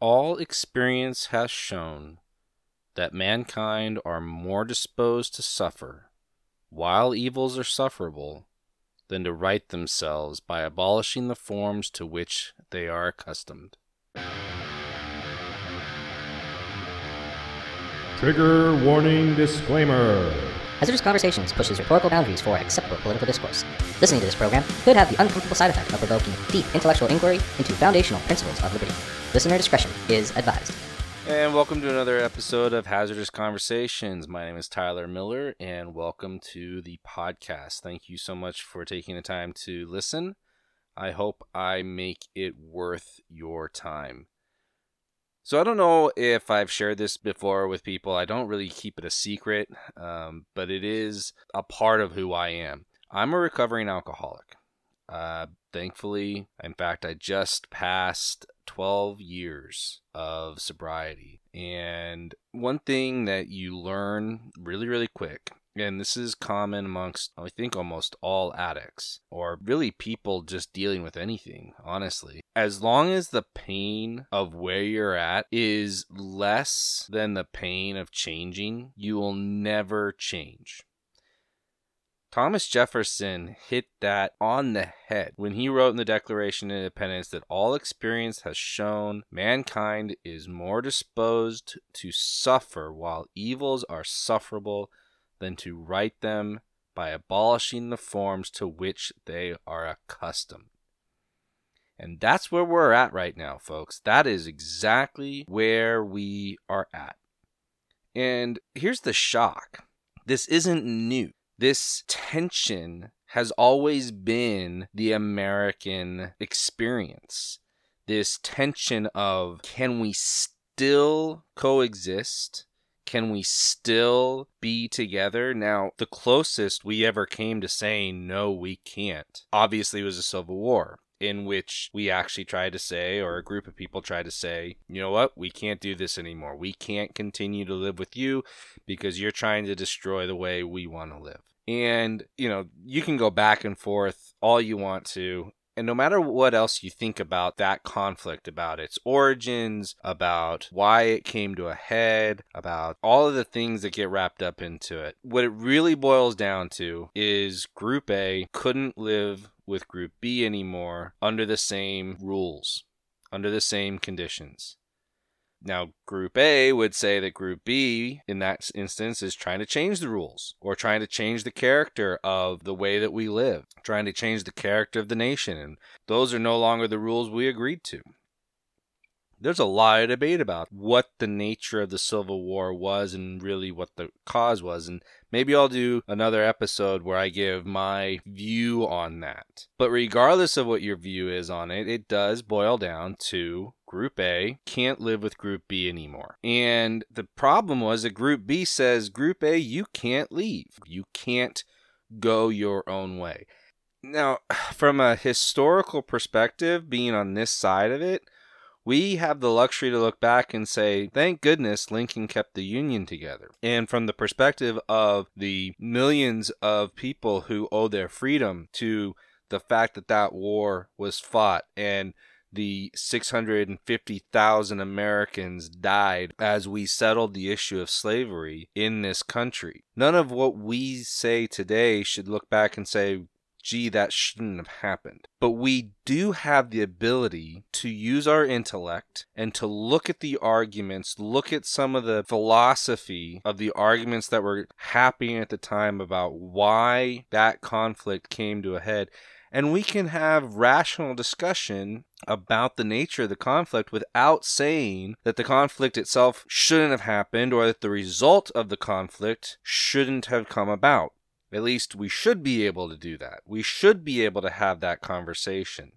All experience has shown that mankind are more disposed to suffer, while evils are sufferable, than to right themselves by abolishing the forms to which they are accustomed. Trigger warning disclaimer. Hazardous Conversations pushes rhetorical boundaries for acceptable political discourse. Listening to this program could have the uncomfortable side effect of provoking deep intellectual inquiry into foundational principles of liberty. Listener discretion is advised. And welcome to another episode of Hazardous Conversations. My name is Tyler Miller, and welcome to the podcast. Thank you so much for taking the time to listen. I hope I make it worth your time. So I don't know if I've shared this before with people. I don't really keep it a secret, um, but it is a part of who I am. I'm a recovering alcoholic. Uh, thankfully, in fact, I just passed 12 years of sobriety. And one thing that you learn really, really quick and this is common amongst, I think, almost all addicts, or really people just dealing with anything, honestly. As long as the pain of where you're at is less than the pain of changing, you will never change. Thomas Jefferson hit that on the head when he wrote in the Declaration of Independence that all experience has shown mankind is more disposed to suffer while evils are sufferable than to right them by abolishing the forms to which they are accustomed. And that's where we're at right now, folks. That is exactly where we are at. And here's the shock this isn't new. This tension has always been the American experience. This tension of can we still coexist can we still be together? Now, the closest we ever came to saying no, we can't, obviously, was the Civil War. In which we actually tried to say, or a group of people tried to say, you know what, we can't do this anymore. We can't continue to live with you because you're trying to destroy the way we want to live. And, you know, you can go back and forth all you want to. And no matter what else you think about that conflict, about its origins, about why it came to a head, about all of the things that get wrapped up into it, what it really boils down to is Group A couldn't live with Group B anymore under the same rules, under the same conditions. Now, Group A would say that Group B, in that instance, is trying to change the rules or trying to change the character of the way that we live, trying to change the character of the nation. And those are no longer the rules we agreed to. There's a lot of debate about what the nature of the Civil War was and really what the cause was. And maybe I'll do another episode where I give my view on that. But regardless of what your view is on it, it does boil down to Group A can't live with Group B anymore. And the problem was that Group B says, Group A, you can't leave. You can't go your own way. Now, from a historical perspective, being on this side of it, we have the luxury to look back and say, thank goodness Lincoln kept the Union together. And from the perspective of the millions of people who owe their freedom to the fact that that war was fought and the 650,000 Americans died as we settled the issue of slavery in this country. None of what we say today should look back and say, gee, that shouldn't have happened. But we do have the ability to use our intellect and to look at the arguments, look at some of the philosophy of the arguments that were happening at the time about why that conflict came to a head. And we can have rational discussion about the nature of the conflict without saying that the conflict itself shouldn't have happened or that the result of the conflict shouldn't have come about. At least we should be able to do that. We should be able to have that conversation.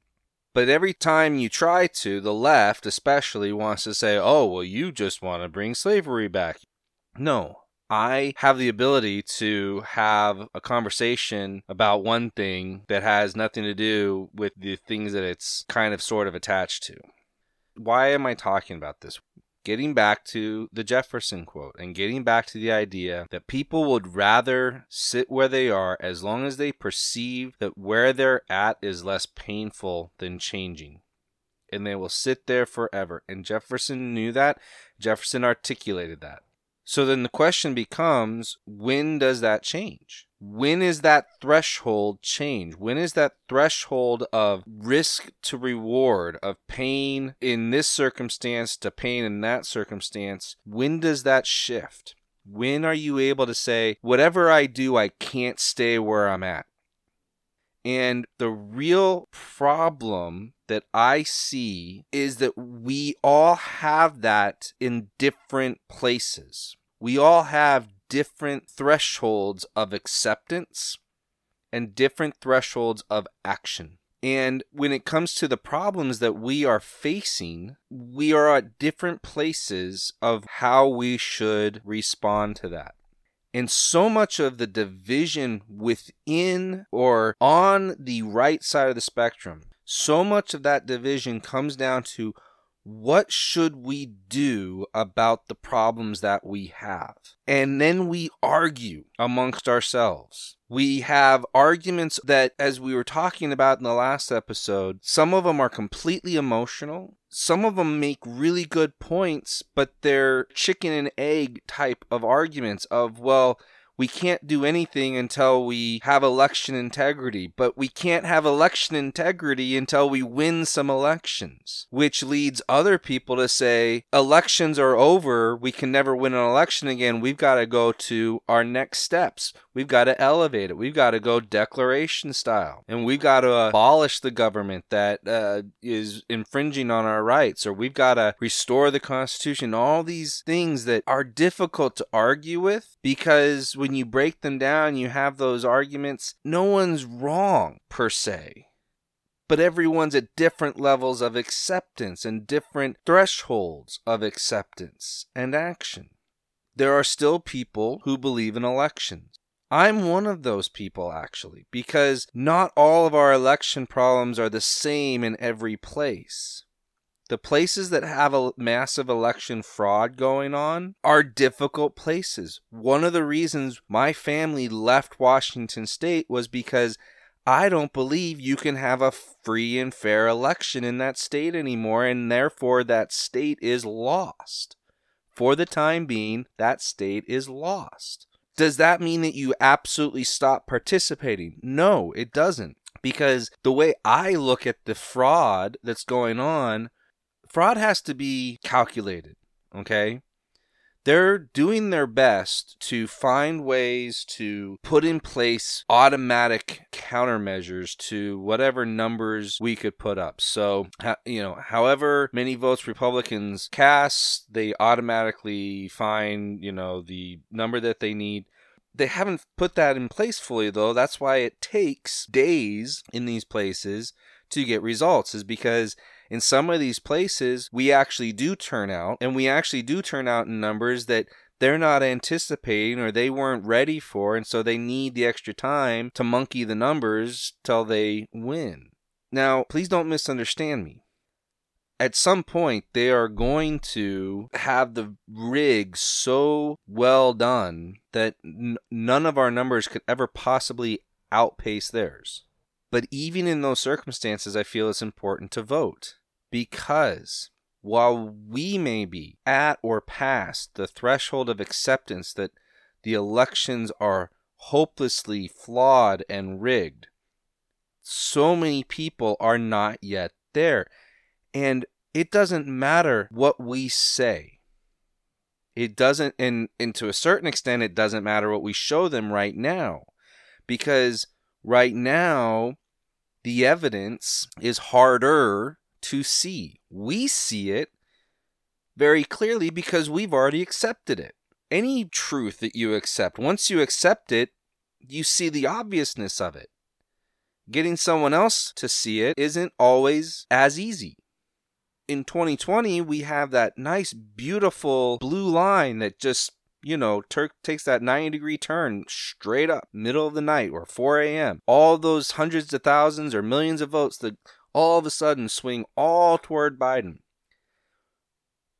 But every time you try to, the left especially wants to say, oh, well, you just want to bring slavery back. No. I have the ability to have a conversation about one thing that has nothing to do with the things that it's kind of sort of attached to. Why am I talking about this? Getting back to the Jefferson quote and getting back to the idea that people would rather sit where they are as long as they perceive that where they're at is less painful than changing. and they will sit there forever. And Jefferson knew that. Jefferson articulated that. So then the question becomes when does that change? When is that threshold change? When is that threshold of risk to reward, of pain in this circumstance to pain in that circumstance? When does that shift? When are you able to say, whatever I do, I can't stay where I'm at? And the real problem that I see is that we all have that in different places. We all have different thresholds of acceptance and different thresholds of action. And when it comes to the problems that we are facing, we are at different places of how we should respond to that. And so much of the division within or on the right side of the spectrum, so much of that division comes down to what should we do about the problems that we have? And then we argue amongst ourselves. We have arguments that, as we were talking about in the last episode, some of them are completely emotional. Some of them make really good points, but they're chicken and egg type of arguments of, well, we can't do anything until we have election integrity, but we can't have election integrity until we win some elections, which leads other people to say elections are over, we can never win an election again. We've got to go to our next steps. We've got to elevate it. We've got to go declaration style. And we've got to abolish the government that uh, is infringing on our rights, or we've got to restore the Constitution. All these things that are difficult to argue with because when you break them down, you have those arguments. No one's wrong per se, but everyone's at different levels of acceptance and different thresholds of acceptance and action. There are still people who believe in elections. I'm one of those people, actually, because not all of our election problems are the same in every place the places that have a massive election fraud going on are difficult places. One of the reasons my family left Washington state was because I don't believe you can have a free and fair election in that state anymore, and therefore that state is lost. For the time being, that state is lost. Does that mean that you absolutely stop participating? No, it doesn't. Because the way I look at the fraud that's going on, fraud has to be calculated, okay? They're doing their best to find ways to put in place automatic countermeasures to whatever numbers we could put up. So, you know, however many votes Republicans cast, they automatically find, you know, the number that they need. They haven't put that in place fully, though. That's why it takes days in these places to get results, is because in some of these places, we actually do turn out, and we actually do turn out in numbers that they're not anticipating or they weren't ready for, and so they need the extra time to monkey the numbers till they win. Now, please don't misunderstand me. At some point, they are going to have the rig so well done that n- none of our numbers could ever possibly outpace theirs. But even in those circumstances, I feel it's important to vote because while we may be at or past the threshold of acceptance that the elections are hopelessly flawed and rigged, so many people are not yet there. And it doesn't matter what we say. It doesn't, and, and to a certain extent, it doesn't matter what we show them right now. Because right now, the evidence is harder to see. We see it very clearly because we've already accepted it. Any truth that you accept, once you accept it, you see the obviousness of it. Getting someone else to see it isn't always as easy. In 2020, we have that nice, beautiful blue line that just, you know, Turk takes that 90 degree turn straight up, middle of the night or 4 a.m. All those hundreds of thousands or millions of votes that all of a sudden swing all toward Biden.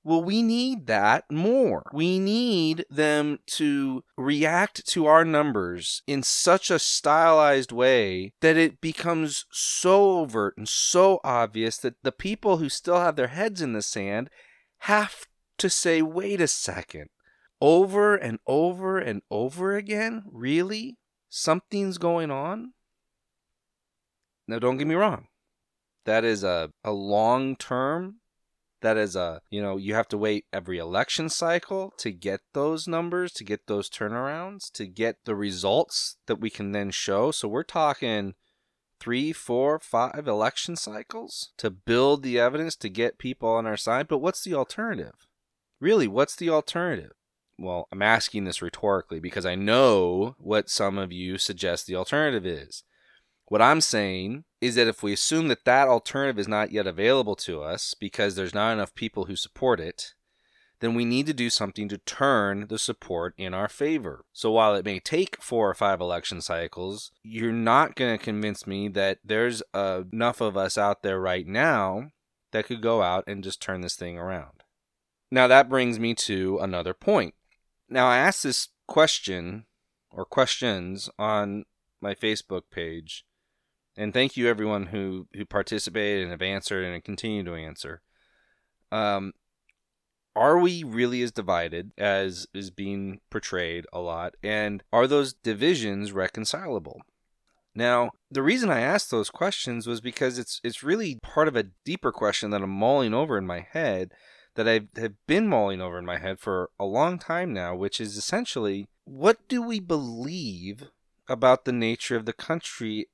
Well, we need that more. We need them to react to our numbers in such a stylized way that it becomes so overt and so obvious that the people who still have their heads in the sand have to say, wait a second, over and over and over again? Really? Something's going on? Now, don't get me wrong. That is a, a long term that is a you know you have to wait every election cycle to get those numbers to get those turnarounds to get the results that we can then show. So we're talking three four five election cycles to build the evidence to get people on our side. But what's the alternative? Really what's the alternative? Well i'm asking this rhetorically because i know what some of you suggest the alternative is what I'm saying is that if we assume that that alternative is not yet available to us because there's not enough people who support it, then we need to do something to turn the support in our favor. So while it may take four or five election cycles, you're not going to convince me that there's enough of us out there right now that could go out and just turn this thing around. Now, that brings me to another point. Now, I asked this question or questions on my Facebook page and thank you everyone who who participated and have answered and continue to answer. Um, are we really as divided as is being portrayed a lot, and are those divisions reconcilable? Now, the reason I asked those questions was because it's it's really part of a deeper question that I'm mulling over in my head that I have been mulling over in my head for a long time now, which is essentially what do we believe about the nature of the country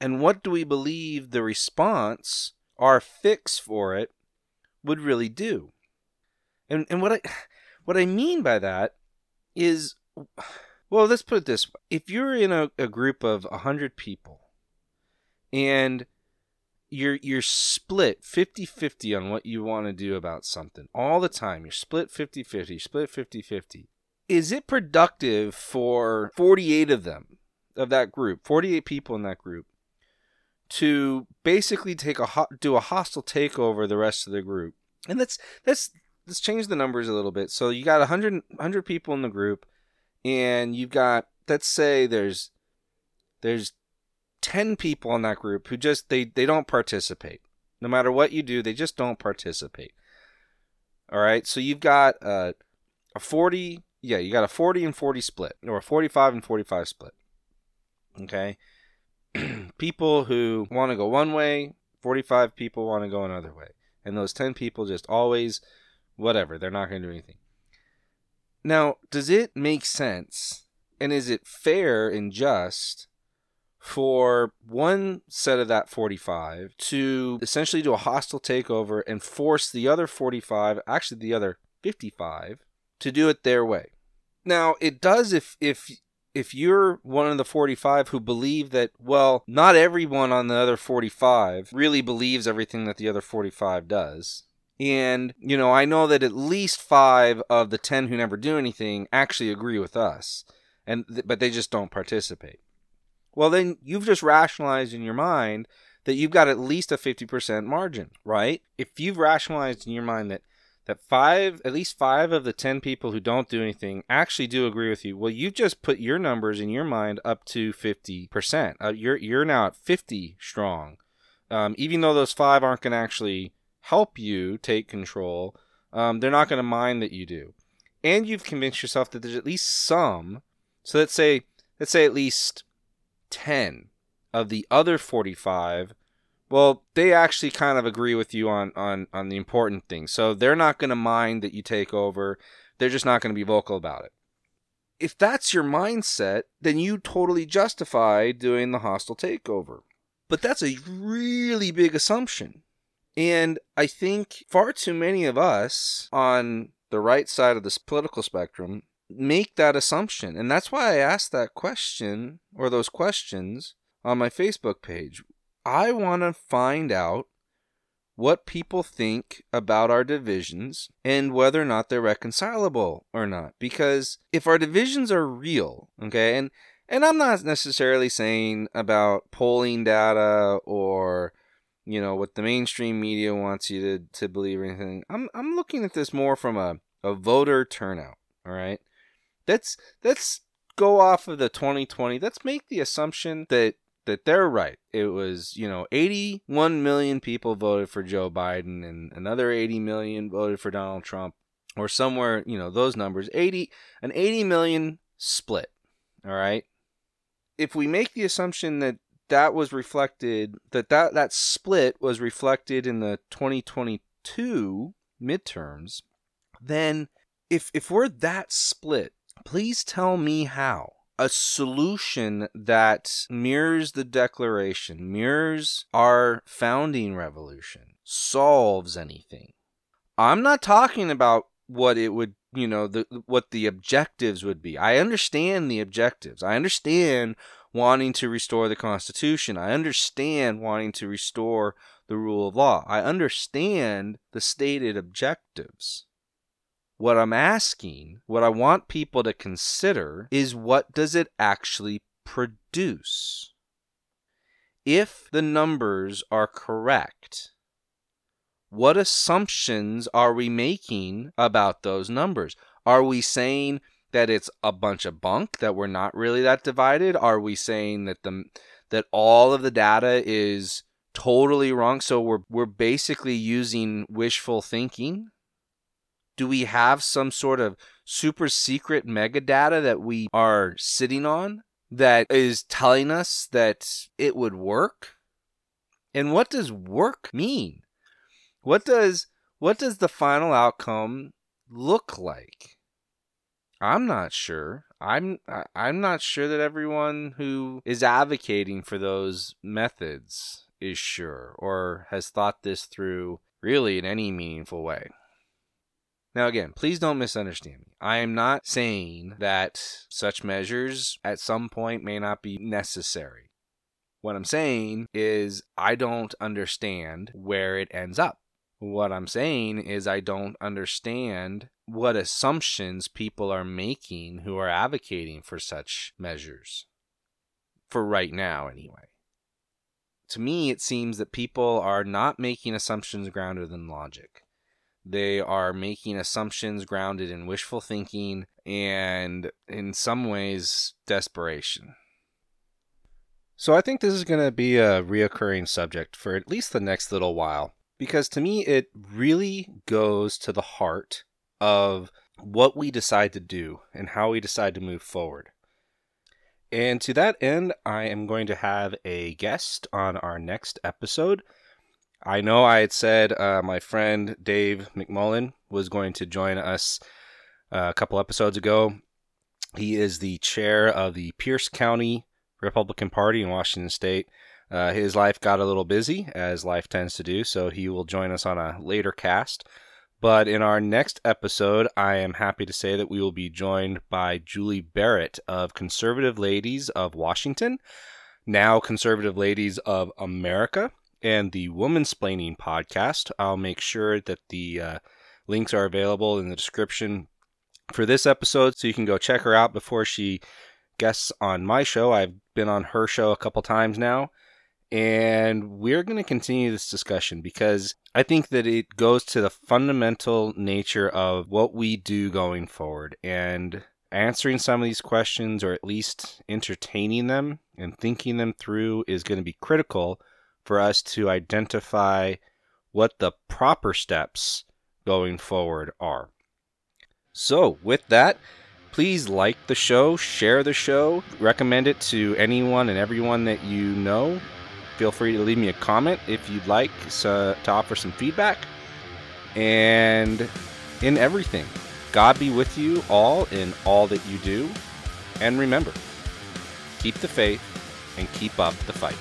and what do we believe the response, our fix for it, would really do? And and what I what I mean by that is well, let's put it this way. If you're in a, a group of hundred people and you're you're split 50-50 on what you want to do about something all the time. You're split 50-50, split 50-50. Is it productive for 48 of them of that group, 48 people in that group to basically take a do a hostile takeover the rest of the group. And let's let's let's change the numbers a little bit. So you got 100 100 people in the group and you've got let's say there's there's 10 people in that group who just they they don't participate. No matter what you do, they just don't participate. All right? So you've got uh, a 40 yeah, you got a 40 and 40 split or a 45 and 45 split. Okay? people who want to go one way, 45 people want to go another way. And those 10 people just always, whatever, they're not going to do anything. Now, does it make sense and is it fair and just for one set of that 45 to essentially do a hostile takeover and force the other 45, actually the other 55, to do it their way? Now, it does if if if you're one of the 45 who believe that, well, not everyone on the other 45 really believes everything that the other 45 does. And, you know, I know that at least five of the 10 who never do anything actually agree with us, and th- but they just don't participate. Well, then you've just rationalized in your mind that you've got at least a 50% margin, right? If you've rationalized in your mind that that five, at least five of the 10 people who don't do anything actually do agree with you. Well, you just put your numbers in your mind up to 50%. Uh, you're, you're now at 50 strong. Um, even though those five aren't going to actually help you take control, um, they're not going to mind that you do. And you've convinced yourself that there's at least some. So let's say, let's say at least 10 of the other 45 well, they actually kind of agree with you on on on the important things. So they're not going to mind that you take over. They're just not going to be vocal about it. If that's your mindset, then you totally justify doing the hostile takeover. But that's a really big assumption. And I think far too many of us on the right side of this political spectrum make that assumption. And that's why I asked that question or those questions on my Facebook page. I want to find out what people think about our divisions and whether or not they're reconcilable or not. Because if our divisions are real, okay, and and I'm not necessarily saying about polling data or you know what the mainstream media wants you to, to believe or anything. I'm I'm looking at this more from a, a voter turnout. All right, let's let's go off of the 2020. Let's make the assumption that that they're right. It was you know 81 million people voted for Joe Biden and another 80 million voted for Donald Trump, or somewhere you know those numbers. 80 an 80 million split. All right. If we make the assumption that that was reflected that that, that split was reflected in the 2022 midterms, then if if we're that split, please tell me how a solution that mirrors the Declaration, mirrors our founding revolution, solves anything. I'm not talking about what it would, you know, the what the objectives would be. I understand the objectives. I understand wanting to restore the Constitution. I understand wanting to restore the rule of law. I understand the stated objectives. What I'm asking, what I want people to consider is what does it actually produce? If the numbers are correct, what assumptions are we making about those numbers? Are we saying that it's a bunch of bunk that we're not really that divided? Are we saying that the that all of the data is totally wrong so we're we're basically using wishful thinking? Do we have some sort of super secret mega data that we are sitting on that is telling us that it would work? And what does work mean? What does what does the final outcome look like? I'm not sure. I'm I'm not sure that everyone who is advocating for those methods is sure or has thought this through really in any meaningful way. Now again, please don't misunderstand me. I am not saying that such measures at some point may not be necessary. What I'm saying is I don't understand where it ends up. What I'm saying is I don't understand what assumptions people are making who are advocating for such measures. For right now, anyway. To me, it seems that people are not making assumptions grounded in logic. They are making assumptions grounded in wishful thinking and, in some ways, desperation. So, I think this is going to be a reoccurring subject for at least the next little while because to me, it really goes to the heart of what we decide to do and how we decide to move forward. And to that end, I am going to have a guest on our next episode. I know I had said uh, my friend Dave McMullen was going to join us uh, a couple episodes ago. He is the chair of the Pierce County Republican Party in Washington State. Uh, his life got a little busy, as life tends to do, so he will join us on a later cast. But in our next episode, I am happy to say that we will be joined by Julie Barrett of Conservative Ladies of Washington, now Conservative Ladies of America, and the Womansplaining podcast. I'll make sure that the uh, links are available in the description for this episode so you can go check her out before she guests on my show. I've been on her show a couple times now and we're going to continue this discussion because I think that it goes to the fundamental nature of what we do going forward. And answering some of these questions, or at least entertaining them and thinking them through, is going to be critical for us to identify what the proper steps going forward are. So, with that, please like the show, share the show, recommend it to anyone and everyone that you know Feel free to leave me a comment if you'd like so, to offer some feedback. And in everything, God be with you all in all that you do. And remember, keep the faith and keep up the fight.